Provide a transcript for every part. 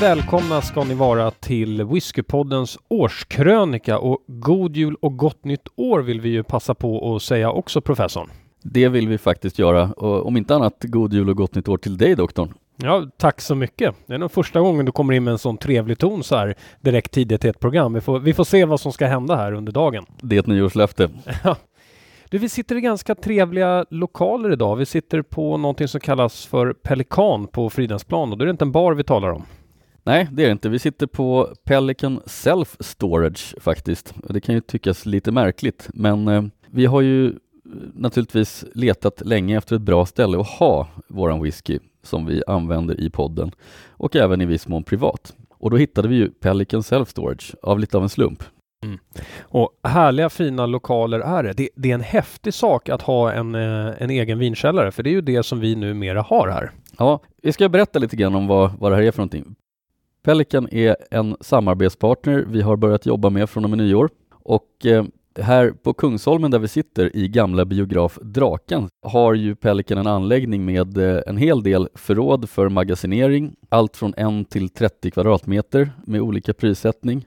Välkomna ska ni vara till Whiskypoddens årskrönika och god jul och gott nytt år vill vi ju passa på att säga också professorn. Det vill vi faktiskt göra och om inte annat god jul och gott nytt år till dig doktorn. Ja, tack så mycket. Det är nog första gången du kommer in med en sån trevlig ton så här direkt tidigt i ett program. Vi får, vi får se vad som ska hända här under dagen. Det är ett nyårslöfte. Du, vi sitter i ganska trevliga lokaler idag. Vi sitter på någonting som kallas för Pelikan på Fridhemsplan och då är det inte en bar vi talar om. Nej, det är det inte. Vi sitter på Pelican Self Storage faktiskt. Det kan ju tyckas lite märkligt, men eh, vi har ju naturligtvis letat länge efter ett bra ställe att ha våran whisky som vi använder i podden och även i viss mån privat. Och då hittade vi ju Pelican Self Storage av lite av en slump. Mm. Och härliga fina lokaler är det. det. det. är en häftig sak att ha en, eh, en egen vinkällare, för det är ju det som vi numera har här. Ja, vi ska berätta lite grann om vad, vad det här är för någonting. Pelican är en samarbetspartner vi har börjat jobba med från och med nyår och eh, här på Kungsholmen där vi sitter i gamla biograf Draken har ju Pelican en anläggning med eh, en hel del förråd för magasinering, allt från 1 till 30 kvadratmeter med olika prissättning.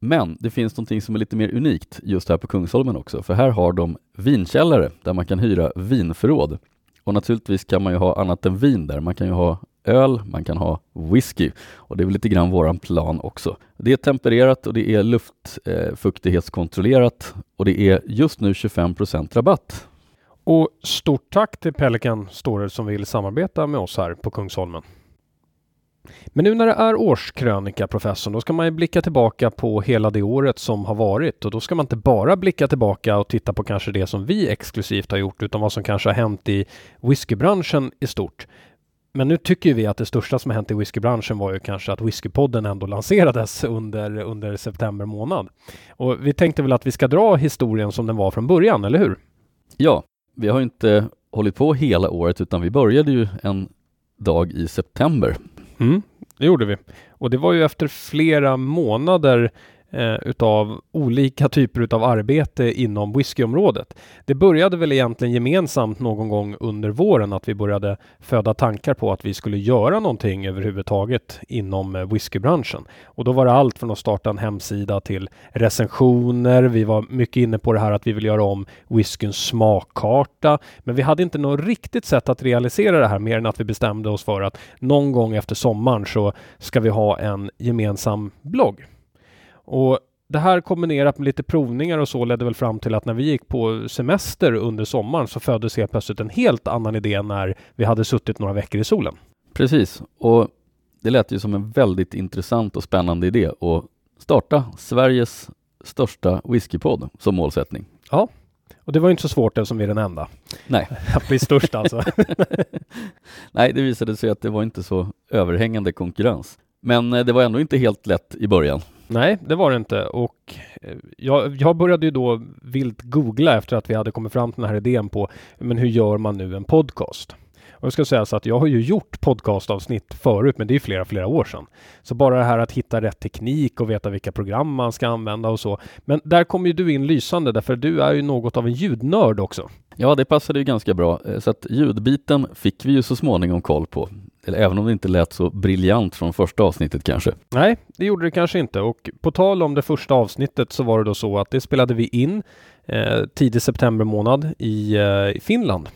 Men det finns någonting som är lite mer unikt just här på Kungsholmen också, för här har de vinkällare där man kan hyra vinförråd. Och naturligtvis kan man ju ha annat än vin där. Man kan ju ha öl, man kan ha whisky och det är väl lite grann våran plan också. Det är tempererat och det är luftfuktighetskontrollerat eh, och det är just nu 25 rabatt. Och stort tack till Pelican Store som vill samarbeta med oss här på Kungsholmen. Men nu när det är årskrönika professorn, då ska man ju blicka tillbaka på hela det året som har varit och då ska man inte bara blicka tillbaka och titta på kanske det som vi exklusivt har gjort utan vad som kanske har hänt i whiskybranschen i stort. Men nu tycker vi att det största som hänt i whiskybranschen var ju kanske att Whiskypodden ändå lanserades under, under september månad. Och vi tänkte väl att vi ska dra historien som den var från början, eller hur? Ja, vi har inte hållit på hela året utan vi började ju en dag i september. Mm, det gjorde vi. Och det var ju efter flera månader eh, utav olika typer utav arbete inom whiskyområdet. Det började väl egentligen gemensamt någon gång under våren att vi började föda tankar på att vi skulle göra någonting överhuvudtaget inom eh, whiskybranschen. Och då var det allt från att starta en hemsida till recensioner. Vi var mycket inne på det här att vi vill göra om whiskyns smakkarta. Men vi hade inte något riktigt sätt att realisera det här mer än att vi bestämde oss för att någon gång efter sommaren så ska vi ha en gemensam blogg. Och det här kombinerat med lite provningar och så ledde väl fram till att när vi gick på semester under sommaren så föddes helt plötsligt en helt annan idé när vi hade suttit några veckor i solen. Precis, och det lät ju som en väldigt intressant och spännande idé att starta Sveriges största whiskypodd som målsättning. Ja, och det var inte så svårt eftersom vi är den enda. Nej. Att bli störst alltså. Nej, det visade sig att det var inte så överhängande konkurrens. Men eh, det var ändå inte helt lätt i början. Nej, det var det inte och eh, jag, jag började ju då vilt googla efter att vi hade kommit fram till den här idén på men hur gör man nu en podcast? Och jag ska säga så att jag har ju gjort podcastavsnitt förut, men det är flera, flera år sedan. Så bara det här att hitta rätt teknik och veta vilka program man ska använda och så. Men där kommer ju du in lysande, därför du är ju något av en ljudnörd också. Ja, det passade ju ganska bra. Eh, så att ljudbiten fick vi ju så småningom koll på. Eller även om det inte lät så briljant från första avsnittet kanske. Nej, det gjorde det kanske inte. Och på tal om det första avsnittet så var det då så att det spelade vi in eh, tidig september månad i, eh, i Finland.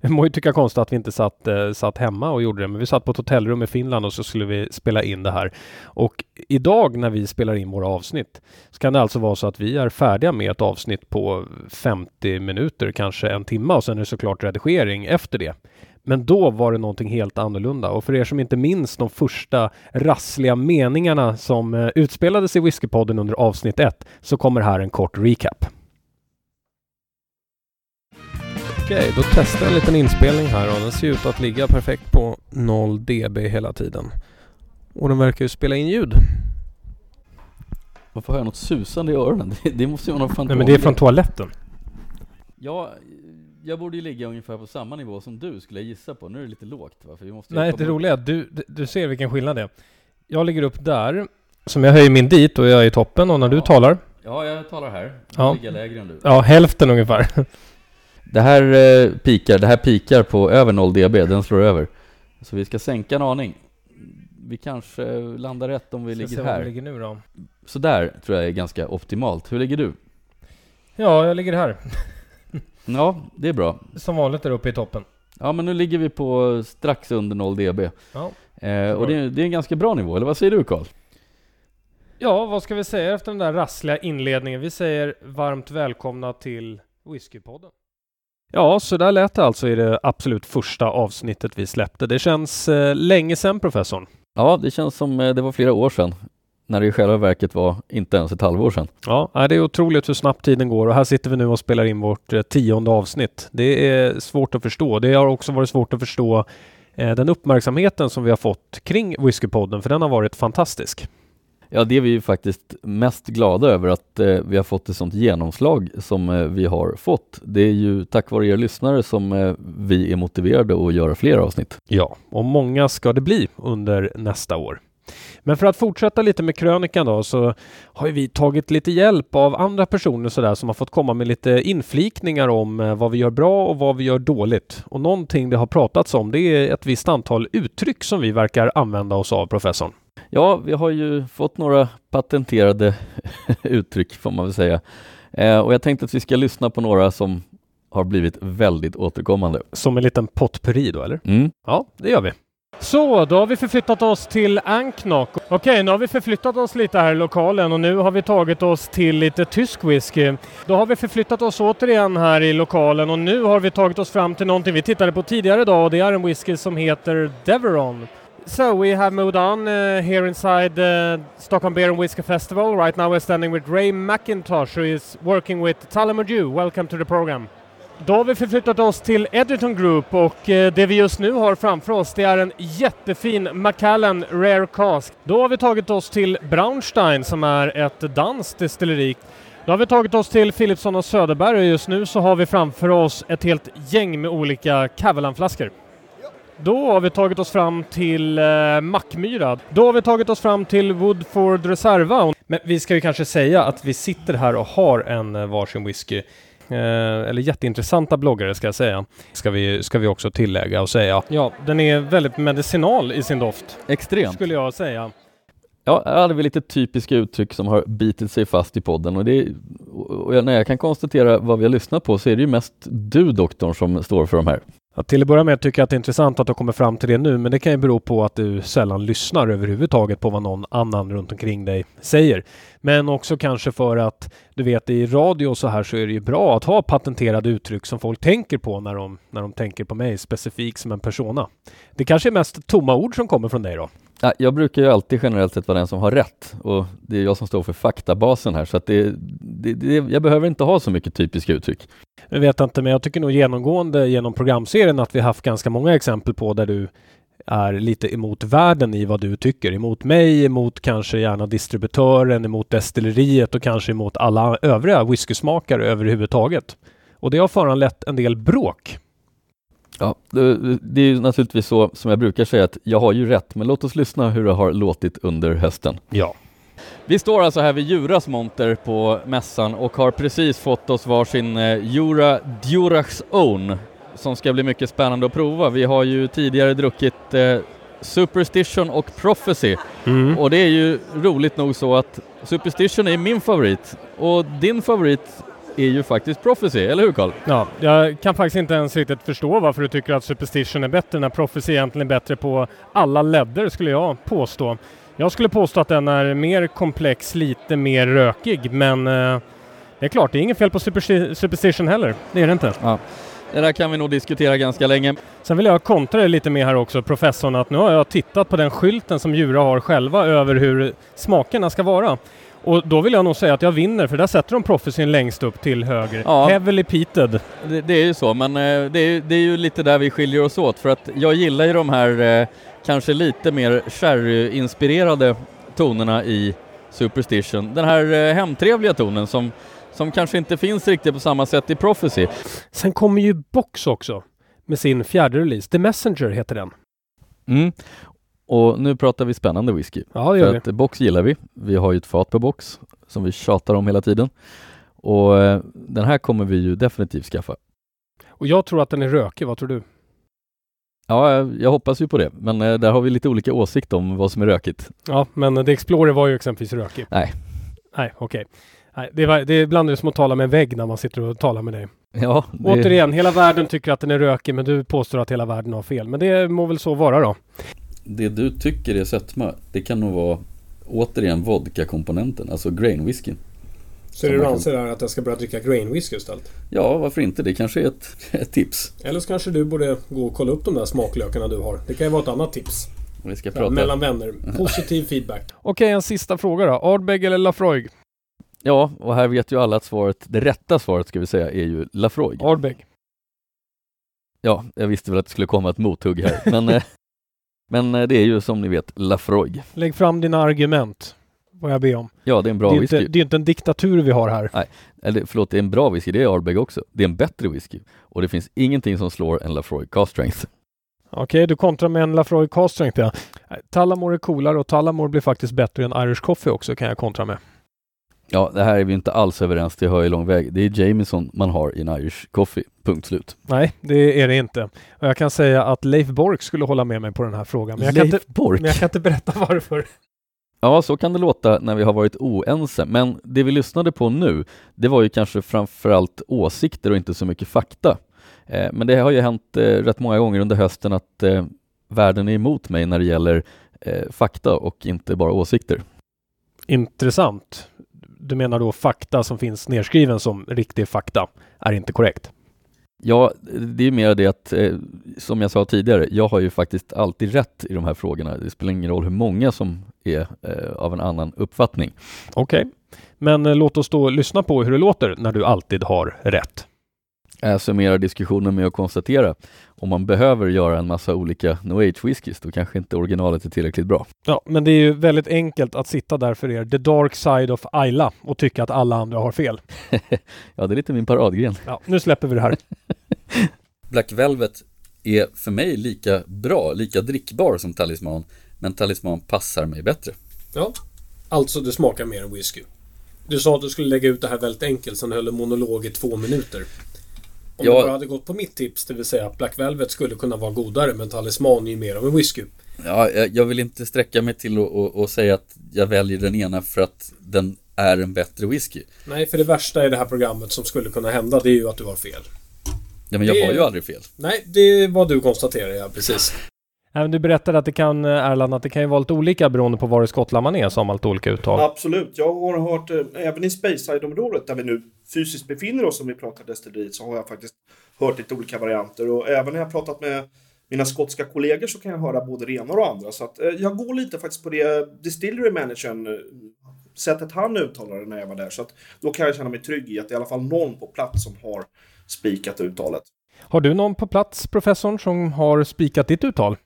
Det må ju tycka konstigt att vi inte satt, eh, satt hemma och gjorde det, men vi satt på ett hotellrum i Finland och så skulle vi spela in det här. Och idag när vi spelar in våra avsnitt så kan det alltså vara så att vi är färdiga med ett avsnitt på 50 minuter, kanske en timme och sen är det såklart redigering efter det. Men då var det någonting helt annorlunda och för er som inte minns de första rassliga meningarna som eh, utspelades i Whiskypodden under avsnitt 1 så kommer här en kort recap. Okej, då testar jag en liten inspelning här och den ser ut att ligga perfekt på 0 dB hela tiden. Och den verkar ju spela in ljud. Varför har jag något susande i öronen? Det, det måste ju vara något Nej men det är från toaletten. Ja, jag borde ju ligga ungefär på samma nivå som du skulle jag gissa på. Nu är det lite lågt va? För vi måste Nej, det roliga är att du, du ser vilken skillnad det är. Jag ligger upp där, som jag höjer min dit och jag är i toppen och när ja. du talar Ja, jag talar här. Jag ja. ligger lägre än du. Ja, hälften ungefär. Det här eh, pikar, det här pikar på över 0 dB, den slår över. Så vi ska sänka en aning. vi kanske landar rätt om vi Ska se ligger var här. vi ligger nu då. Så där tror jag är ganska optimalt. Hur ligger du? Ja, jag ligger här. Ja, det är bra. Som vanligt där uppe i toppen. Ja, men nu ligger vi på strax under 0 dB. Ja. Eh, och det är, det är en ganska bra nivå, eller vad säger du Karl? Ja, vad ska vi säga efter den där rassliga inledningen? Vi säger varmt välkomna till Whiskypodden. Ja, så där lät det alltså i det absolut första avsnittet vi släppte. Det känns eh, länge sedan professorn. Ja, det känns som eh, det var flera år sedan. När det i själva verket var inte ens ett halvår sedan. Ja, det är otroligt hur snabbt tiden går och här sitter vi nu och spelar in vårt eh, tionde avsnitt. Det är svårt att förstå. Det har också varit svårt att förstå eh, den uppmärksamheten som vi har fått kring Whiskypodden, för den har varit fantastisk. Ja, det är vi ju faktiskt mest glada över att eh, vi har fått ett sånt genomslag som eh, vi har fått. Det är ju tack vare er lyssnare som eh, vi är motiverade att göra fler avsnitt. Ja, och många ska det bli under nästa år. Men för att fortsätta lite med krönikan då så har vi tagit lite hjälp av andra personer sådär som har fått komma med lite inflikningar om eh, vad vi gör bra och vad vi gör dåligt. Och någonting det har pratats om det är ett visst antal uttryck som vi verkar använda oss av professorn. Ja, vi har ju fått några patenterade uttryck får man väl säga. Eh, och jag tänkte att vi ska lyssna på några som har blivit väldigt återkommande. Som en liten potpurri då eller? Mm. Ja, det gör vi. Så, då har vi förflyttat oss till Anknock. Okej, nu har vi förflyttat oss lite här i lokalen och nu har vi tagit oss till lite tysk whisky. Då har vi förflyttat oss återigen här i lokalen och nu har vi tagit oss fram till någonting vi tittade på tidigare idag och det är en whisky som heter Deveron. So we have moved on uh, here inside the Stockholm Beer and Whiskey Festival. Right now we're standing with Ray McIntosh who is working with Talamaju. Welcome to the program. Då har vi förflyttat oss till Edgerton Group och eh, det vi just nu har framför oss det är en jättefin Macallan Rare Cask. Då har vi tagit oss till Braunstein som är ett danskt destilleri. Då har vi tagit oss till Philipsson och Söderberg och just nu så har vi framför oss ett helt gäng med olika Cavallan-flaskor. Då har vi tagit oss fram till eh, Mackmyra. Då har vi tagit oss fram till Woodford Reserva. Men vi ska ju kanske säga att vi sitter här och har en eh, varsin whisky. Eh, eller jätteintressanta bloggare ska jag säga. Ska vi, ska vi också tillägga och säga. Ja, den är väldigt medicinal i sin doft. Extremt. Skulle jag säga. Ja, här hade vi lite typiska uttryck som har bitit sig fast i podden och, det, och när jag kan konstatera vad vi har lyssnat på så är det ju mest du doktorn som står för de här. Ja, till att börja med tycker jag att det är intressant att du kommer fram till det nu, men det kan ju bero på att du sällan lyssnar överhuvudtaget på vad någon annan runt omkring dig säger. Men också kanske för att du vet i radio och så här så är det ju bra att ha patenterade uttryck som folk tänker på när de, när de tänker på mig specifikt som en persona. Det kanske är mest tomma ord som kommer från dig då? Jag brukar ju alltid generellt sett vara den som har rätt och det är jag som står för faktabasen här så att det, det, det, jag behöver inte ha så mycket typiska uttryck. Jag vet inte, men jag tycker nog genomgående genom programserien att vi haft ganska många exempel på där du är lite emot världen i vad du tycker. Emot mig, emot kanske gärna distributören, emot destilleriet och kanske emot alla övriga whiskysmakare överhuvudtaget. Och det har föranlett en del bråk. Ja, det, det är ju naturligtvis så som jag brukar säga att jag har ju rätt men låt oss lyssna hur det har låtit under hösten. Ja. Vi står alltså här vid Juras monter på mässan och har precis fått oss varsin eh, Jura Durax Own som ska bli mycket spännande att prova. Vi har ju tidigare druckit eh, Superstition och Prophecy Mm. och det är ju roligt nog så att Superstition är min favorit och din favorit är ju faktiskt Prophecy, eller hur Carl? Ja, jag kan faktiskt inte ens riktigt förstå varför du tycker att Superstition är bättre när Prophecy egentligen är bättre på alla ledder skulle jag påstå. Jag skulle påstå att den är mer komplex, lite mer rökig, men eh, det är klart, det är inget fel på Supersti- Superstition heller. Det är det inte. Det där kan vi nog diskutera ganska länge. Sen vill jag kontra det lite mer här också, professorn, att nu har jag tittat på den skylten som Djura har själva över hur smakerna ska vara. Och då vill jag nog säga att jag vinner, för där sätter de Prophecyn längst upp till höger. Ja. Heavily peated. Det, det är ju så, men eh, det är, det är ju lite där vi skiljer oss åt för att jag gillar ju de här eh, kanske lite mer sherry-inspirerade tonerna i Superstition. Den här eh, hemtrevliga tonen som, som kanske inte finns riktigt på samma sätt i Prophecy. Sen kommer ju Box också med sin fjärde release. The Messenger heter den. Mm. Och nu pratar vi spännande whisky. Ja, det gör För vi. att box gillar vi. Vi har ju ett fat på box som vi tjatar om hela tiden. Och eh, den här kommer vi ju definitivt skaffa. Och jag tror att den är rökig. Vad tror du? Ja, jag hoppas ju på det, men eh, där har vi lite olika åsikt om vad som är rökigt. Ja, men The Explorer var ju exempelvis rökig. Nej. Nej, okej. Nej, det, var, det är ibland som att tala med en vägg när man sitter och talar med dig. Ja, det... Återigen, hela världen tycker att den är rökig men du påstår att hela världen har fel. Men det må väl så vara då. Det du tycker är sötma, det kan nog vara återigen vodka-komponenten, alltså grain whisky. Så det du anser är att jag ska börja dricka grain whisky istället? Ja, varför inte? Det kanske är ett, ett, tips. Eller så kanske du borde gå och kolla upp de där smaklökarna du har. Det kan ju vara ett annat tips. Vi ska prata... Mellan vänner. Positiv feedback. Okej, en sista fråga då. Ardbeg eller Lafroig? Ja, och här vet ju alla att svaret, det rätta svaret ska vi säga, är ju Lafroig. Ardbeg. Ja, jag visste väl att det skulle komma ett mothugg här, men, eh, men eh, det är ju som ni vet Lafroig. Lägg fram dina argument, vad jag ber om. Ja, det är en bra det är whisky. Inte, det är inte en diktatur vi har här. Nej, eller förlåt, det är en bra whisky, det är Ardbeg också. Det är en bättre whisky och det finns ingenting som slår en Lafroig Cast Strength. Okej, okay, du kontrar med en Lafroig Cast Strength ja. Tallamore är coolare och Tallamore blir faktiskt bättre än Irish Coffee också kan jag kontra med. Ja, det här är vi inte alls överens, det hör ju lång väg. Det är Jameson man har i en Irish Coffee, punkt slut. Nej, det är det inte. Och jag kan säga att Leif Bork skulle hålla med mig på den här frågan. Men jag, Leif kan, inte, Bork? men jag kan inte berätta varför. Ja, så kan det låta när vi har varit oense, men det vi lyssnade på nu, det var ju kanske framförallt åsikter och inte så mycket fakta. Eh, men det har ju hänt eh, rätt många gånger under hösten att eh, världen är emot mig när det gäller fakta och inte bara åsikter. Intressant. Du menar då fakta som finns nedskriven som riktig fakta är inte korrekt? Ja, det är mer det att, eh, som jag sa tidigare, jag har ju faktiskt alltid rätt i de här frågorna. Det spelar ingen roll hur många som är eh, av en annan uppfattning. Okej, okay. men eh, låt oss då lyssna på hur det låter när du alltid har rätt. Jag summerar diskussionen med att konstatera om man behöver göra en massa olika No Age whiskys, då kanske inte originalet är tillräckligt bra. Ja, men det är ju väldigt enkelt att sitta där för er, the dark side of Ayla, och tycka att alla andra har fel. ja, det är lite min paradgren. Ja, nu släpper vi det här. Black Velvet är för mig lika bra, lika drickbar som Talisman, men Talisman passar mig bättre. Ja, alltså det smakar mer än whisky. Du sa att du skulle lägga ut det här väldigt enkelt, sen höll du monolog i två minuter. Om ja, du bara hade gått på mitt tips, det vill säga att Black Velvet skulle kunna vara godare, men Talisman är ju mer av en whisky. Ja, jag vill inte sträcka mig till att säga att jag väljer den ena för att den är en bättre whisky. Nej, för det värsta i det här programmet som skulle kunna hända, det är ju att du har fel. Ja, men jag det... har ju aldrig fel. Nej, det är vad du konstaterar, ja precis. Även du berättade att det kan, eh, Erland, att det kan ju vara lite olika beroende på var i Skottland man är, som allt olika uttal. Absolut. Jag har hört, eh, även i Speyside-området där vi nu fysiskt befinner oss om vi pratar destilleriet, så har jag faktiskt hört lite olika varianter. Och även när jag pratat med mina skotska kollegor så kan jag höra både det ena och andra. Så att, eh, jag går lite faktiskt på det distillery managern, sättet han uttalar det när jag var där. Så att då kan jag känna mig trygg i att det är i alla fall någon på plats som har spikat uttalet. Har du någon på plats, professorn, som har spikat ditt uttal?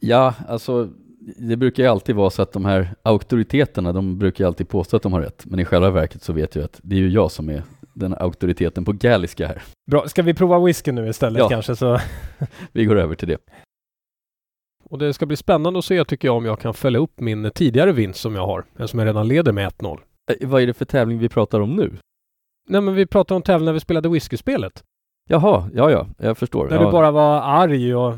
Ja, alltså det brukar ju alltid vara så att de här auktoriteterna, de brukar ju alltid påstå att de har rätt. Men i själva verket så vet jag att det är ju jag som är den auktoriteten på galliska här. Bra, ska vi prova whisky nu istället ja. kanske? Så... vi går över till det. Och det ska bli spännande att se tycker jag om jag kan följa upp min tidigare vinst som jag har, den som jag redan leder med 1-0. Eh, vad är det för tävling vi pratar om nu? Nej men vi pratar om tävlingen när vi spelade whiskyspelet. Jaha, ja ja, jag förstår. När ja. du bara var arg och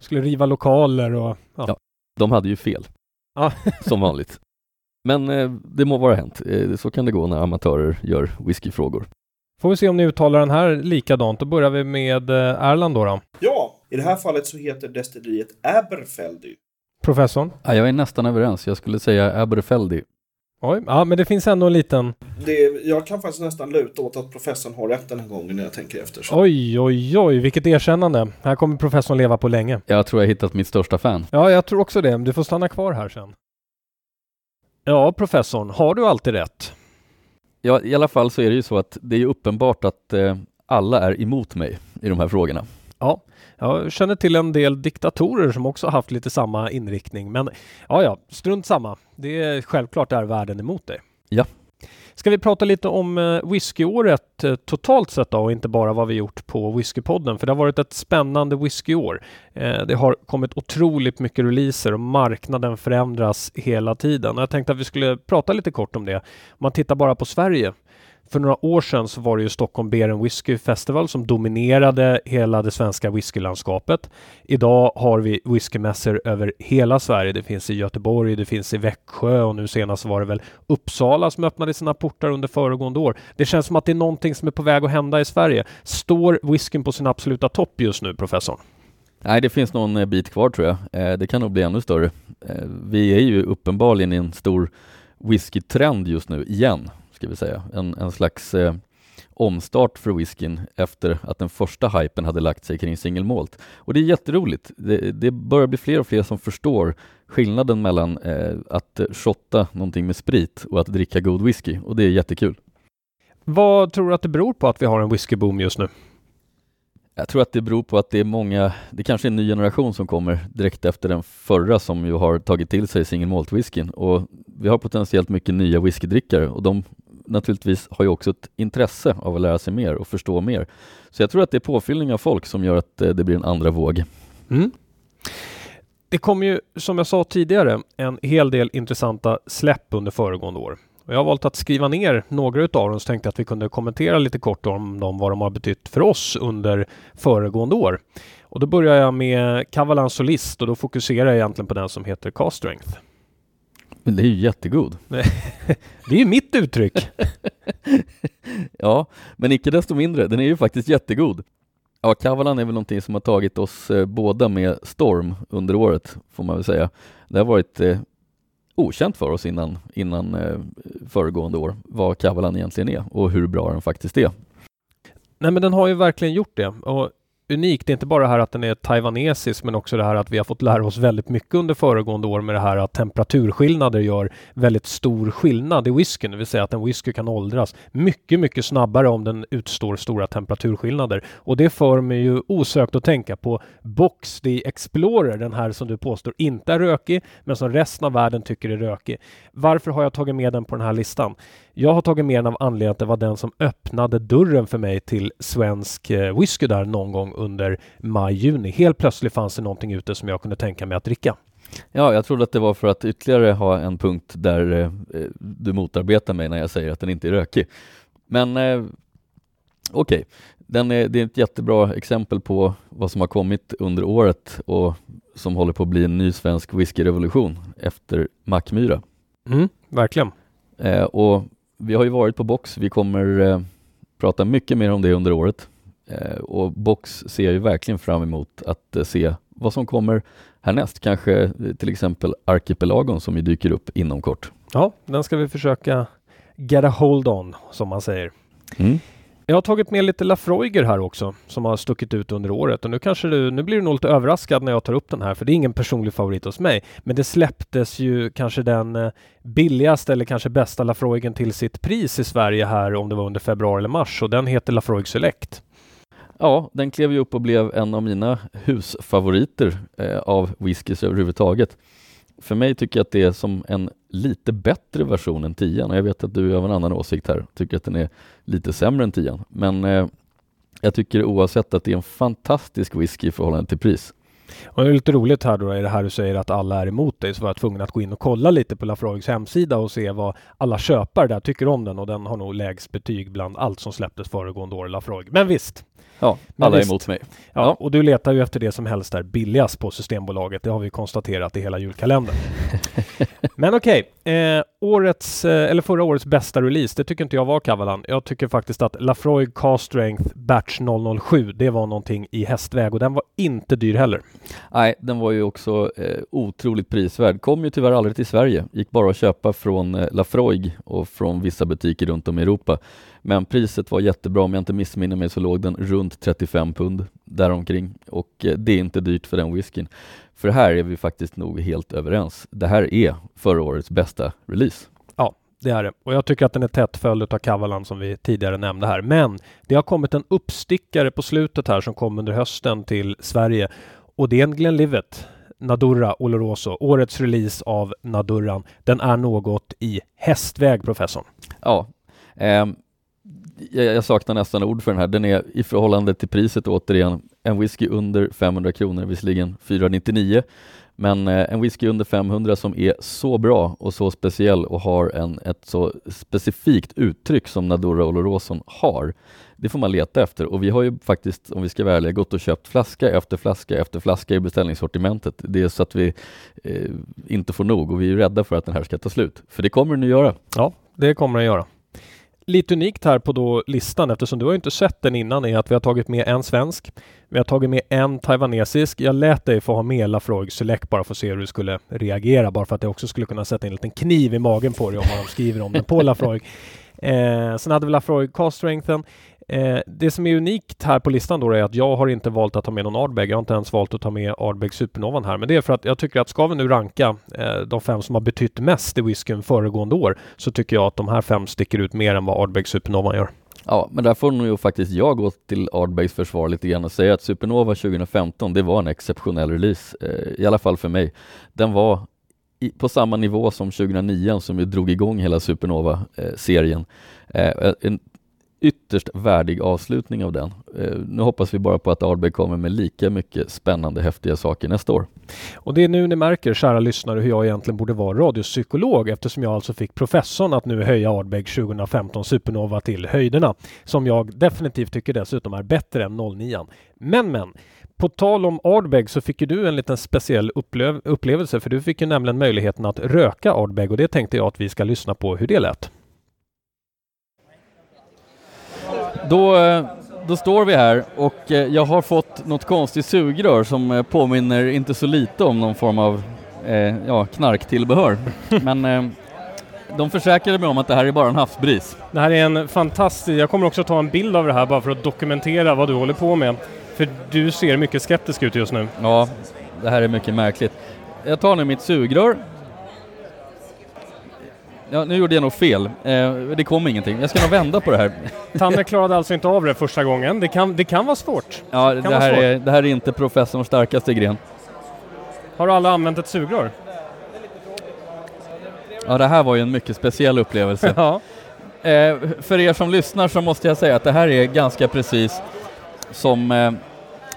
skulle riva lokaler och... Ja, ja de hade ju fel. Ja. som vanligt. Men eh, det må vara hänt. Eh, så kan det gå när amatörer gör whiskyfrågor. Får vi se om ni uttalar den här likadant. Då börjar vi med eh, Erland då, då. Ja, i det här fallet så heter destilleriet Aberfeldy. Professorn? Ja, jag är nästan överens. Jag skulle säga Aberfeldy. Oj, ja men det finns ändå en liten... Det, jag kan faktiskt nästan luta åt att professorn har rätt den här gången när jag tänker efter. Så. Oj, oj, oj, vilket erkännande. Här kommer professorn leva på länge. Jag tror jag hittat mitt största fan. Ja, jag tror också det. Du får stanna kvar här sen. Ja, professorn, har du alltid rätt? Ja, i alla fall så är det ju så att det är uppenbart att eh, alla är emot mig i de här frågorna. Ja, jag känner till en del diktatorer som också haft lite samma inriktning. Men ja, ja, strunt samma. Det är självklart är världen emot dig. Ja. Ska vi prata lite om eh, whiskyåret eh, totalt sett då och inte bara vad vi gjort på Whiskypodden? För det har varit ett spännande whiskyår. Eh, det har kommit otroligt mycket releaser och marknaden förändras hela tiden. Jag tänkte att vi skulle prata lite kort om det. Om man tittar bara på Sverige för några år sedan så var det ju Stockholm Beer and Whiskey Festival som dominerade hela det svenska whiskylandskapet. Idag har vi whiskymässor över hela Sverige. Det finns i Göteborg, det finns i Växjö och nu senast var det väl Uppsala som öppnade sina portar under föregående år. Det känns som att det är någonting som är på väg att hända i Sverige. Står whiskyn på sin absoluta topp just nu, professorn? Nej, det finns någon eh, bit kvar tror jag. Eh, det kan nog bli ännu större. Eh, vi är ju uppenbarligen i en stor whiskytrend just nu, igen, ska vi säga. En, en slags eh, omstart för whiskyn efter att den första hypen hade lagt sig kring single malt. Och det är jätteroligt. Det, det börjar bli fler och fler som förstår skillnaden mellan eh, att shotta någonting med sprit och att dricka god whisky och det är jättekul. Vad tror du att det beror på att vi har en whiskyboom just nu? Jag tror att det beror på att det är många, det kanske är en ny generation som kommer direkt efter den förra som ju har tagit till sig single malt whiskyn och vi har potentiellt mycket nya whiskydrickare och de naturligtvis har ju också ett intresse av att lära sig mer och förstå mer. Så jag tror att det är påfyllning av folk som gör att eh, det blir en andra våg. Mm. Det kom ju, som jag sa tidigare, en hel del intressanta släpp under föregående år. Jag har valt att skriva ner några utav dem så tänkte jag att vi kunde kommentera lite kort om dem, vad de har betytt för oss under föregående år. Och då börjar jag med Cavalan Solist och då fokuserar jag egentligen på den som heter Cast Strength. Men det är ju jättegod. det är ju mitt uttryck. ja, men icke desto mindre, den är ju faktiskt jättegod. Ja, Kavalan är väl någonting som har tagit oss eh, båda med storm under året, får man väl säga. Det har varit eh, okänt för oss innan, innan eh, föregående år vad Kavalan egentligen är och hur bra den faktiskt är. Nej men den har ju verkligen gjort det och unikt. Det är inte bara det här att den är taiwanesisk men också det här att vi har fått lära oss väldigt mycket under föregående år med det här att temperaturskillnader gör väldigt stor skillnad i whiskyn. Det vill säga att en whisky kan åldras mycket, mycket snabbare om den utstår stora temperaturskillnader. Och det för mig ju osökt att tänka på Box the Explorer, den här som du påstår inte är rökig men som resten av världen tycker är rökig. Varför har jag tagit med den på den här listan? Jag har tagit med den av anledning att det var den som öppnade dörren för mig till svensk eh, whisky där någon gång under maj-juni. Helt plötsligt fanns det någonting ute som jag kunde tänka mig att dricka. Ja, jag trodde att det var för att ytterligare ha en punkt där eh, du motarbetar mig när jag säger att den inte är rökig. Men eh, okej, okay. det är ett jättebra exempel på vad som har kommit under året och som håller på att bli en ny svensk whiskyrevolution efter Mackmyra. Mm, verkligen. Eh, och vi har ju varit på Box. Vi kommer eh, prata mycket mer om det under året. Eh, och Box ser jag ju verkligen fram emot att eh, se vad som kommer härnäst. Kanske till exempel Arkipelagon som ju dyker upp inom kort. Ja, den ska vi försöka get a hold on, som man säger. Mm. Jag har tagit med lite Lafroiger här också som har stuckit ut under året och nu kanske du, nu blir du nog lite överraskad när jag tar upp den här för det är ingen personlig favorit hos mig. Men det släpptes ju kanske den eh, billigaste eller kanske bästa Lafroigen till sitt pris i Sverige här om det var under februari eller mars och den heter Lafroig Select. Ja, den klev ju upp och blev en av mina husfavoriter eh, av whiskys överhuvudtaget. För mig tycker jag att det är som en lite bättre version än 10 och jag vet att du har en annan åsikt här, tycker att den är lite sämre än 10 men eh, jag tycker oavsett att det är en fantastisk whisky i förhållande till pris. Och det är lite roligt här då i det här du säger att alla är emot dig så var jag tvungen att gå in och kolla lite på Lafroigs hemsida och se vad alla köpare där tycker om den och den har nog lägst betyg bland allt som släpptes föregående år Lafroig. Men visst, Ja, alla är emot mig. Ja, ja, och du letar ju efter det som helst är billigast på Systembolaget. Det har vi konstaterat i hela julkalendern. Men okej, okay. eh, årets, eh, eller förra årets bästa release, det tycker inte jag var Kavalan. Jag tycker faktiskt att Lafroig Cast Strength Batch 007, det var någonting i hästväg och den var inte dyr heller. Nej, den var ju också eh, otroligt prisvärd. Kom ju tyvärr aldrig till Sverige. Gick bara att köpa från eh, Lafroig och från vissa butiker runt om i Europa. Men priset var jättebra, om jag inte missminner mig så låg den runt 35 pund däromkring och eh, det är inte dyrt för den whiskyn. För här är vi faktiskt nog helt överens. Det här är förra årets bästa release. Ja, det är det. Och jag tycker att den är tätt följd av Kavalan som vi tidigare nämnde här. Men det har kommit en uppstickare på slutet här som kom under hösten till Sverige och det är en Glenlivet. Nadurra Oloroso, årets release av Nadurran. Den är något i hästväg, professorn. Ja, eh, jag, jag, saknar nästan ord för den här. Den är i förhållande till priset återigen en whisky under 500 kronor, visserligen 499 Men eh, en whisky under 500 som är så bra och så speciell och har en, ett så specifikt uttryck som Nadura Oloroson har, det får man leta efter och vi har ju faktiskt, om vi ska vara ärliga, gått och köpt flaska efter flaska efter flaska i beställningssortimentet. Det är så att vi eh, inte får nog och vi är rädda för att den här ska ta slut. För det kommer den att göra. Ja, det kommer den att göra. Lite unikt här på då listan eftersom du har inte sett den innan är att vi har tagit med en svensk. Vi har tagit med en taiwanesisk. Jag lät dig få ha med Lafroig Select bara för att se hur du skulle reagera bara för att jag också skulle kunna sätta en liten kniv i magen på dig om vad de skriver om den på Lafroig. Eh, sen hade vi Lafroig Cast Strengthen. Eh, det som är unikt här på listan då är att jag har inte valt att ta med någon Ardbeg. Jag har inte ens valt att ta med Ardbeg Supernovan här. Men det är för att jag tycker att ska vi nu ranka eh, de fem som har betytt mest i whiskyn föregående år så tycker jag att de här fem sticker ut mer än vad Ardbeg Supernovan gör. Ja, men där får nog faktiskt jag gå till Ardbegs försvar lite grann och säga att Supernova 2015, det var en exceptionell release, eh, i alla fall för mig. Den var i, på samma nivå som 2009 som vi drog igång hela Supernova-serien. Eh, eh, en ytterst värdig avslutning av den. Eh, nu hoppas vi bara på att Ardbeg kommer med lika mycket spännande, häftiga saker nästa år. Och det är nu ni märker, kära lyssnare, hur jag egentligen borde vara radiopsykolog eftersom jag alltså fick professorn att nu höja Ardbeg 2015 Supernova till höjderna, som jag definitivt tycker dessutom är bättre än 09. Men men, på tal om Ardbeg så fick ju du en liten speciell upplevelse för du fick ju nämligen möjligheten att röka Ardbeg och det tänkte jag att vi ska lyssna på hur det lät. Då, eh, då står vi här och eh, jag har fått något konstigt sugrör som eh, påminner inte så lite om någon form av eh, ja, knarktillbehör. Men eh, de försäkrade mig om att det här är bara en havsbris. Det här är en fantastisk, jag kommer också ta en bild av det här bara för att dokumentera vad du håller på med. För du ser mycket skeptisk ut just nu. Ja, det här är mycket märkligt. Jag tar nu mitt sugrör Ja, nu gjorde jag nog fel. Eh, det kom ingenting. Jag ska nog vända på det här. Tanne klarade alltså inte av det första gången. Det kan, det kan vara svårt. Ja, det, det här svårt. Är, det här är inte professorns starkaste gren. Har du alla använt ett sugrör? Ja, det här var ju en mycket speciell upplevelse. ja. eh, för er som lyssnar så måste jag säga att det här är ganska precis som eh,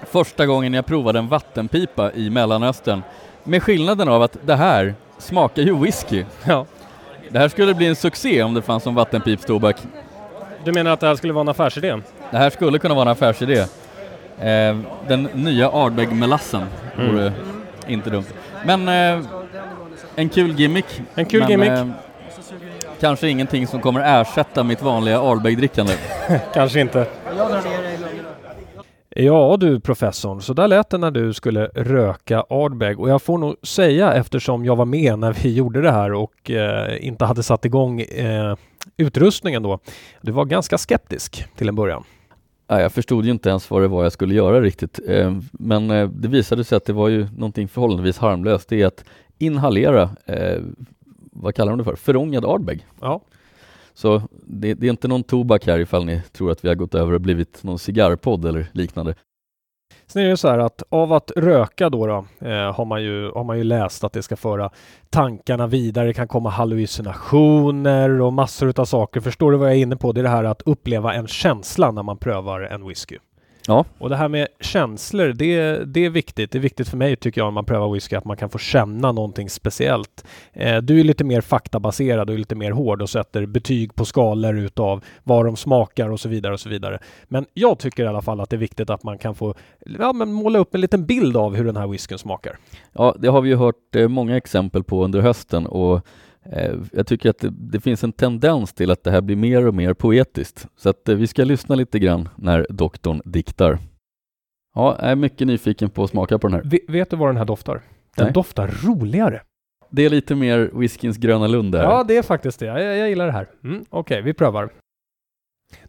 första gången jag provade en vattenpipa i Mellanöstern. Med skillnaden av att det här smakar ju whisky. Ja. Det här skulle bli en succé om det fanns som vattenpipstobak. Du menar att det här skulle vara en affärsidé? Det här skulle kunna vara en affärsidé. Eh, den nya Ardbeg-melassen mm. vore inte dumt. Men eh, en kul gimmick. En kul men, gimmick. Eh, kanske ingenting som kommer ersätta mitt vanliga Ardbeg-drickande. kanske inte. Ja du professorn, så där lät det när du skulle röka Ardbeg och jag får nog säga eftersom jag var med när vi gjorde det här och eh, inte hade satt igång eh, utrustningen då. Du var ganska skeptisk till en början. Ja, jag förstod ju inte ens vad det var jag skulle göra riktigt. Eh, men eh, det visade sig att det var ju någonting förhållandevis harmlöst. Det är att inhalera, eh, vad kallar de det för, förångad Ardbeg. Ja. Så det, det, är inte någon tobak här ifall ni tror att vi har gått över och blivit någon cigarrpodd eller liknande. Sen är det så här att av att röka då, då eh, har, man ju, har man ju läst att det ska föra tankarna vidare. Det kan komma hallucinationer och massor av saker. Förstår du vad jag är inne på? Det är det här att uppleva en känsla när man prövar en whisky. Ja. Och det här med känslor, det, det är viktigt. Det är viktigt för mig tycker jag när man prövar whisky att man kan få känna någonting speciellt. Eh, du är lite mer faktabaserad och lite mer hård och sätter betyg på skalor utav vad de smakar och så vidare och så vidare. Men jag tycker i alla fall att det är viktigt att man kan få ja, men måla upp en liten bild av hur den här whiskyn smakar. Ja, det har vi ju hört eh, många exempel på under hösten och jag tycker att det, det, finns en tendens till att det här blir mer och mer poetiskt. Så att eh, vi ska lyssna lite grann när doktorn diktar. Ja, jag är mycket nyfiken på att smaka på den här. V vet du vad den här doftar? Den Nej. doftar roligare. Det är lite mer whiskyns Gröna Lund där. Ja, det är faktiskt det. Jag, jag gillar det här. Mm, Okej, okay, vi prövar.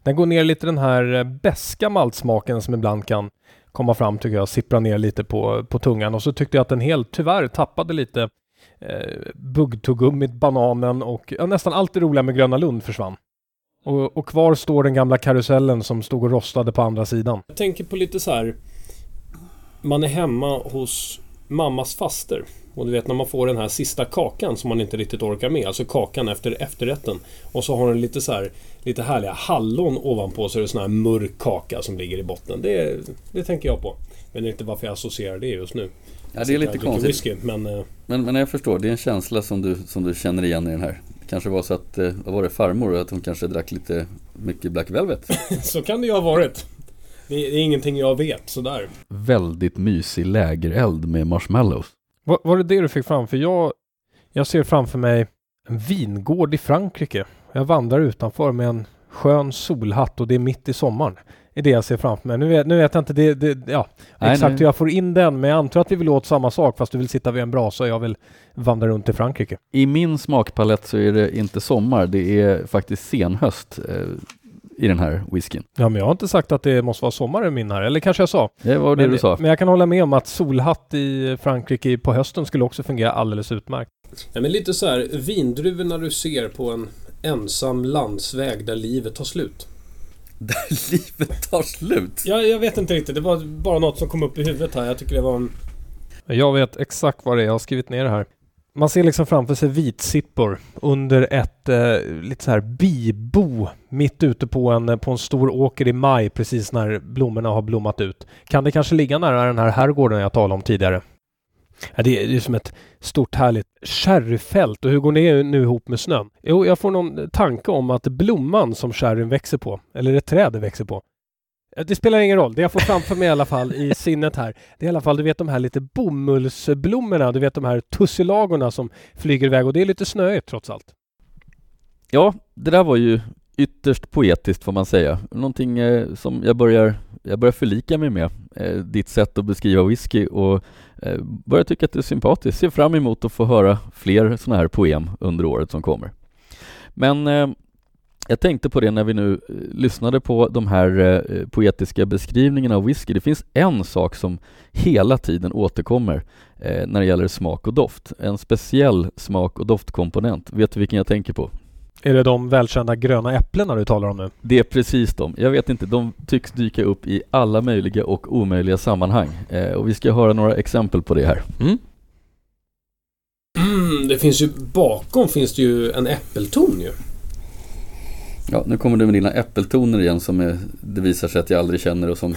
Den går ner lite den här eh, beska maltsmaken som ibland kan komma fram tycker jag, sippra ner lite på, på tungan och så tyckte jag att den helt tyvärr tappade lite eh, buggtuggummit, bananen och ja, nästan allt det roliga med Gröna Lund försvann. Och, och, kvar står den gamla karusellen som stod och rostade på andra sidan. Jag tänker på lite så här. Man är hemma hos mammas faster. Och du vet när man får den här sista kakan som man inte riktigt orkar med. Alltså kakan efter efterrätten. Och så har den lite så här lite härliga hallon ovanpå så är det sån här mörk kaka som ligger i botten. Det, det tänker jag på. Men det är inte varför jag associerar det just nu. Ja, det är lite konstigt. Whisky, men, men, men jag förstår, det är en känsla som du, som du känner igen i den här. Det kanske var så att, uh, vad var det, farmor, att hon kanske drack lite mycket Black Velvet? så kan det ju ha varit. Det är, det är ingenting jag vet sådär. Väldigt mysig lägereld med marshmallows. Var, var det det du fick fram? För jag, jag ser framför mig en vingård i Frankrike. Jag vandrar utanför med en skön solhatt och det är mitt i sommaren. Det är det jag ser framför mig. Nu vet, nu vet jag inte det, det ja, nej, exakt nej. hur jag får in den, men jag antar att vi vill åt samma sak fast du vill sitta vid en brasa och jag vill vandra runt i Frankrike. I min smakpalett så är det inte sommar, det är faktiskt senhöst. Eh, i den här whiskyn. Ja, men jag har inte sagt att det måste vara sommar i min här, eller kanske jag sa. Det var det men, du sa. Men jag kan hålla med om att solhatt i Frankrike på hösten skulle också fungera alldeles utmärkt. Ja, men lite så här, vindruvorna du ser på en ensam landsväg där livet tar slut. Där livet tar slut? Ja, jag vet inte riktigt. Det var bara något som kom upp i huvudet här. Jag tycker det var en... Jag vet exakt vad det är. Jag har skrivit ner det här. Man ser liksom framför sig vitsippor under ett eh, lite så här bibo mitt ute på en, på en stor åker i maj precis när blommorna har blommat ut. Kan det kanske ligga nära den här herrgården jag talade om tidigare? Ja, det, är, det är som ett stort härligt sherryfält och hur går det nu ihop med snön? Jo, jag får någon tanke om att blomman som sherryn växer på, eller det trädet växer på, det spelar ingen roll. Det jag får framför mig i alla fall i sinnet här. Det är i alla fall, du vet de här lite bomullsblommorna, du vet de här tussilagorna som flyger iväg och det är lite snöigt trots allt. Ja, det där var ju ytterst poetiskt får man säga. Någonting eh, som jag börjar, jag börjar förlika mig med. Eh, ditt sätt att beskriva whisky och Eh, börjar tycka att det är sympatiskt. Ser fram emot att få höra fler sådana här poem under året som kommer. Men eh, jag tänkte på det när vi nu eh, lyssnade på de här poetiska beskrivningarna av whisky. Det finns en sak som hela tiden återkommer när det gäller smak och doft. En speciell smak och doftkomponent. Vet du vilken jag tänker på? Är det de välkända gröna äpplena du talar om nu? Det är precis de. Jag vet inte, de tycks dyka upp i alla möjliga och omöjliga sammanhang. Eh, och vi ska höra några exempel på det här. Mm. Mm, det finns ju bakom finns det ju en äppelton ju. Ja, nu kommer du med dina äppeltoner igen som är, det visar sig att jag aldrig känner och som,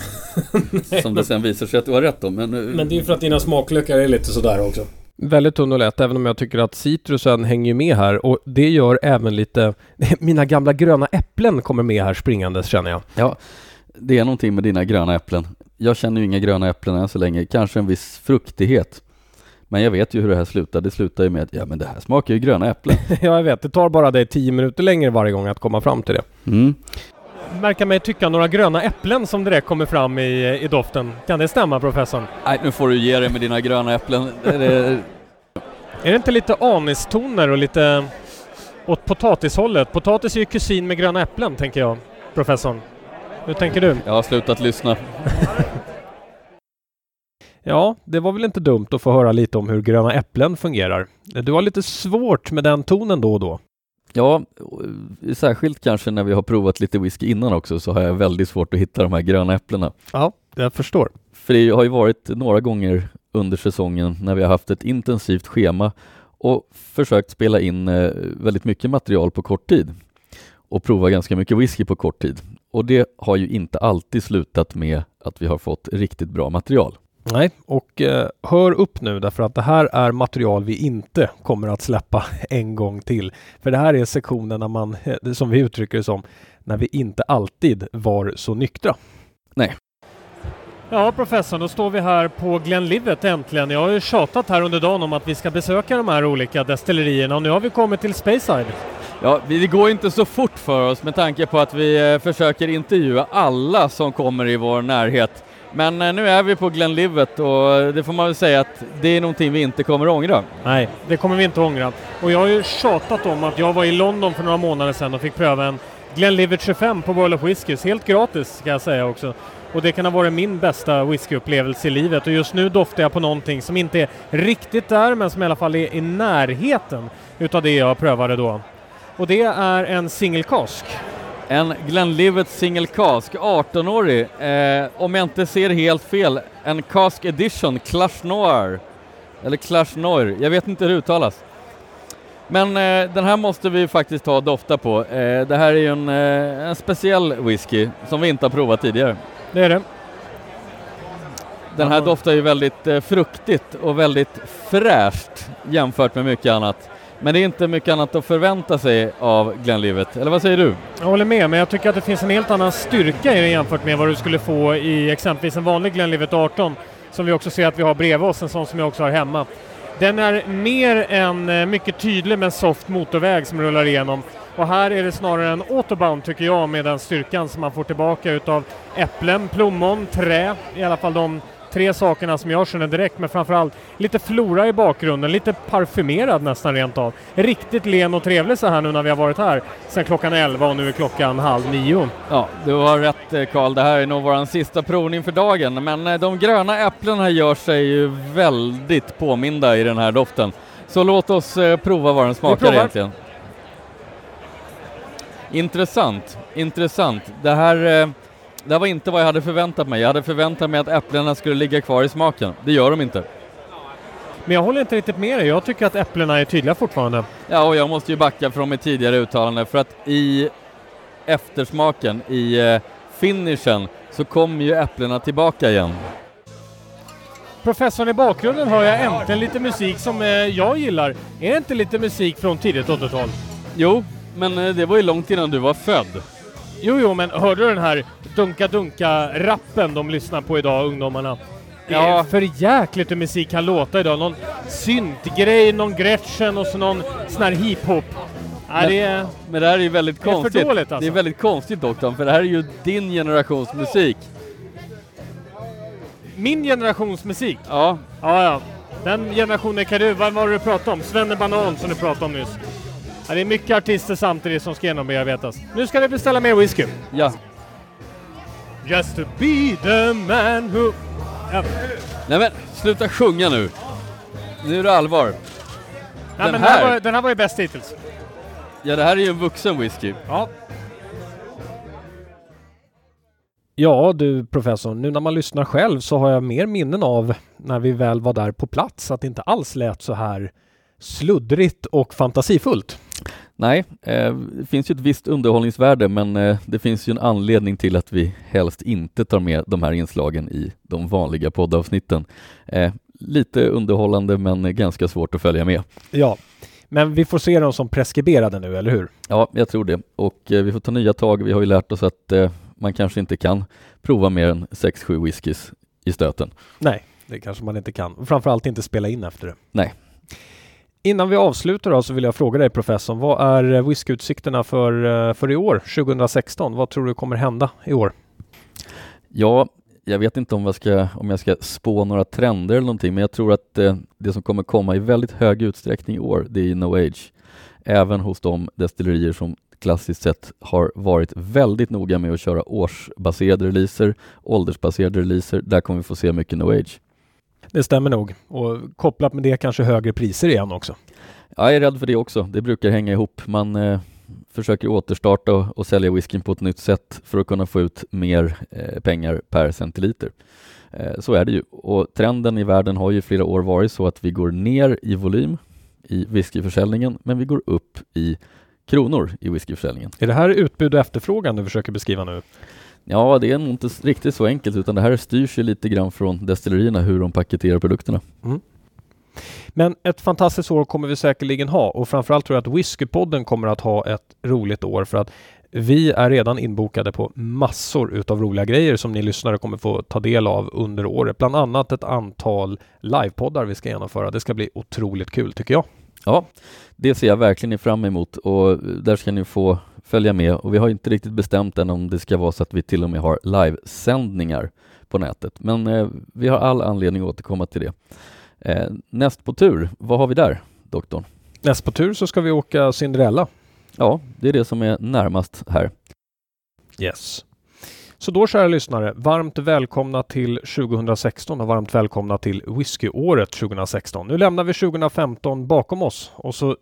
som det sen visar sig att du har rätt om. Men, men det är ju för att dina smaklökar är lite sådär också. Väldigt tunn och lätt, även om jag tycker att citrusen hänger med här och det gör även lite... Mina gamla gröna äpplen kommer med här springandes känner jag. Ja, det är någonting med dina gröna äpplen. Jag känner ju inga gröna äpplen än så länge, kanske en viss fruktighet. Men jag vet ju hur det här slutar. Det slutar ju med att ja, men det här smakar ju gröna äpplen. ja, jag vet. Det tar bara dig tio minuter längre varje gång att komma fram till det. Mm. Märker mig tycka några gröna äpplen som direkt kommer fram i, i doften. Kan det stämma professorn? Nej, nu får du ge dig med dina gröna äpplen. är, det... är det inte lite anistoner och lite åt potatishållet? Potatis är ju kusin med gröna äpplen, tänker jag, professorn. Hur tänker du? Jag har slutat lyssna. Ja, det var väl inte dumt att få höra lite om hur gröna äpplen fungerar. Du har lite svårt med den tonen då och då. Ja, särskilt kanske när vi har provat lite whisky innan också så har jag väldigt svårt att hitta de här gröna äpplena. Ja, jag förstår. För det har ju varit några gånger under säsongen när vi har haft ett intensivt schema och försökt spela in eh, väldigt mycket material på kort tid och prova ganska mycket whisky på kort tid. Och det har ju inte alltid slutat med att vi har fått riktigt bra material. Nej, och eh, hör upp nu därför att det här är material vi inte kommer att släppa en gång till. För det här är sektionen när man, eh, som vi uttrycker det som, när vi inte alltid var så nyktra. Nej. Ja, professor, då står vi här på Glenlivet äntligen. Jag har ju tjatat här under dagen om att vi ska besöka de här olika destillerierna och nu har vi kommit till Speyside. Ja, det går inte så fort för oss med tanke på att vi eh, försöker intervjua alla som kommer i vår närhet. Men eh, nu är vi på Glenlivet och det får man väl säga att det är någonting vi inte kommer att ångra. Nej, det kommer vi inte att ångra. Och jag har ju tjatat om att jag var i London för några månader sedan och fick pröva en Glenlivet 25 på World of Whiskies, helt gratis ska jag säga också. Och det kan ha varit min bästa whiskyupplevelse i livet och just nu doftar jag på någonting som inte är riktigt där men som i alla fall är i närheten utav det jag prövade då. Och det är en single cask. En Glenlivet Single Cask, 18-årig. Eh, om jag inte ser helt fel, en Cask Edition, Clash Noir. Eller Clash Noir, jag vet inte hur det uttalas. Men eh, den här måste vi faktiskt ta och dofta på. Eh, det här är ju en, eh, en speciell whisky som vi inte har provat tidigare. Det är det. Den här doftar ju väldigt eh, fruktigt och väldigt fräscht jämfört med mycket annat. Men det är inte mycket annat att förvänta sig av Glenlivet, eller vad säger du? Jag håller med, men jag tycker att det finns en helt annan styrka i den jämfört med vad du skulle få i exempelvis en vanlig Glenlivet 18, som vi också ser att vi har bredvid oss, en sån som jag också har hemma. Den är mer en eh, mycket tydlig men soft motorväg som rullar igenom. Och här är det snarare en autobahn tycker jag med den styrkan som man får tillbaka utav äpplen, plommon, trä, i alla fall de tre sakerna som jag känner direkt, men framförallt lite flora i bakgrunden, lite parfymerad nästan rent av. Riktigt len och trevlig så här nu när vi har varit här sedan klockan 11 och nu är klockan halv nio. Ja, du har rätt eh, Karl, det här är nog vår sista provning för dagen, men eh, de gröna äpplena gör sig ju väldigt påminda i den här doften. Så låt oss eh, prova vad den smakar egentligen. Intressant, intressant. Det här det var inte vad jag hade förväntat mig. Jag hade förväntat mig att äpplena skulle ligga kvar i smaken. Det gör de inte. Men jag håller inte riktigt med dig. Jag tycker att äpplena är tydliga fortfarande. Ja, och jag måste ju backa från mitt tidigare uttalande för att i eftersmaken, i eh, finishen, så kommer ju äpplena tillbaka igen. Professorn i bakgrunden hör jag äntligen lite musik som eh, jag gillar. Är det inte lite musik från tidigt 80-tal? Jo, men eh, det var ju långt innan du var född. Jo, jo, men hörde du den här dunka-dunka-rappen de lyssnar på idag, ungdomarna? Det ja. är för jäkligt hur musik kan låta idag. Någon syntgrej, någon Gretchen och så någon sån här hiphop. Ja, det är, men det här är ju väldigt det konstigt. Är dåligt, alltså. Det är väldigt konstigt doktorn, för det här är ju din generations musik. Min generations musik? Ja. Ja, ja. Den generationen kan du, vad var det du pratade om? Svenne Banan som du pratade om nyss. Ja, det är mycket artister samtidigt som ska genombearbetas. Nu ska vi beställa mer whisky. Ja. Just to be the man who... Ja. Nej men, sluta sjunga nu. Nu är det allvar. Nej, den, men här... Den, här var, den här var ju bäst hittills. Ja, det här är ju en vuxen whisky. Ja. Ja du professor, nu när man lyssnar själv så har jag mer minnen av när vi väl var där på plats, att det inte alls lät så här sluddrigt och fantasifullt. Nej, eh, det finns ju ett visst underhållningsvärde men eh, det finns ju en anledning till att vi helst inte tar med de här inslagen i de vanliga poddavsnitten. Eh, lite underhållande men ganska svårt att följa med. Ja, men vi får se dem som preskriberade nu, eller hur? Ja, jag tror det. Och vi får ta nya tag. Vi har ju lärt oss att man kanske inte kan prova mer än 6-7 whiskys i stöten. Nej, det kanske man inte kan. Framförallt inte spela in efter det. Nej. Innan vi avslutar då så vill jag fråga dig professorn, vad är eh, whiskyutsikterna för, eh, för i år, 2016? Vad tror du kommer hända i år? Ja, jag vet inte om jag ska, om jag ska spå några trender eller någonting, men jag tror att eh, det som kommer komma i väldigt hög utsträckning i år, det är No Age. Även hos de destillerier som klassiskt sett har varit väldigt noga med att köra årsbaserade releaser, åldersbaserade releaser. Där kommer vi få se mycket No Age. Det stämmer nog. Och kopplat med det kanske högre priser igen också. Jag är rädd för det också. Det brukar hänga ihop. Man eh, försöker återstarta och, och sälja whiskyn på ett nytt sätt för att kunna få ut mer eh, pengar per centiliter. Eh, så är det ju. Och trenden i världen har ju flera år varit så att vi går ner i volym i whiskyförsäljningen, men vi går upp i kronor i whiskyförsäljningen. Är det här utbud och efterfrågan du försöker beskriva nu? Ja, det är nog inte riktigt så enkelt utan det här styrs ju lite grann från destillerierna hur de paketerar produkterna. Mm. Men ett fantastiskt år kommer vi säkerligen ha och framförallt tror jag att Whiskypodden kommer att ha ett roligt år för att vi är redan inbokade på massor utav roliga grejer som ni lyssnare kommer få ta del av under året. Bland annat ett antal livepoddar vi ska genomföra. Det ska bli otroligt kul tycker jag. Ja, det ser jag verkligen fram emot och där ska ni få följa med och vi har inte riktigt bestämt än om det ska vara så att vi till och med har livesändningar på nätet. Men eh, vi har all anledning att återkomma till det. Eh, näst på tur, vad har vi där, doktorn? Näst på tur så ska vi åka Cinderella. Ja, det är det som är närmast här. Yes. Så då kära lyssnare, varmt välkomna till 2016 och varmt välkomna till whiskyåret 2016. Nu lämnar vi 2015 bakom oss och så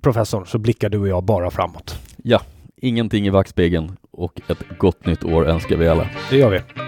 professorn så blickar du och jag bara framåt. Ja, ingenting i backspegeln och ett gott nytt år önskar vi alla. Det gör vi.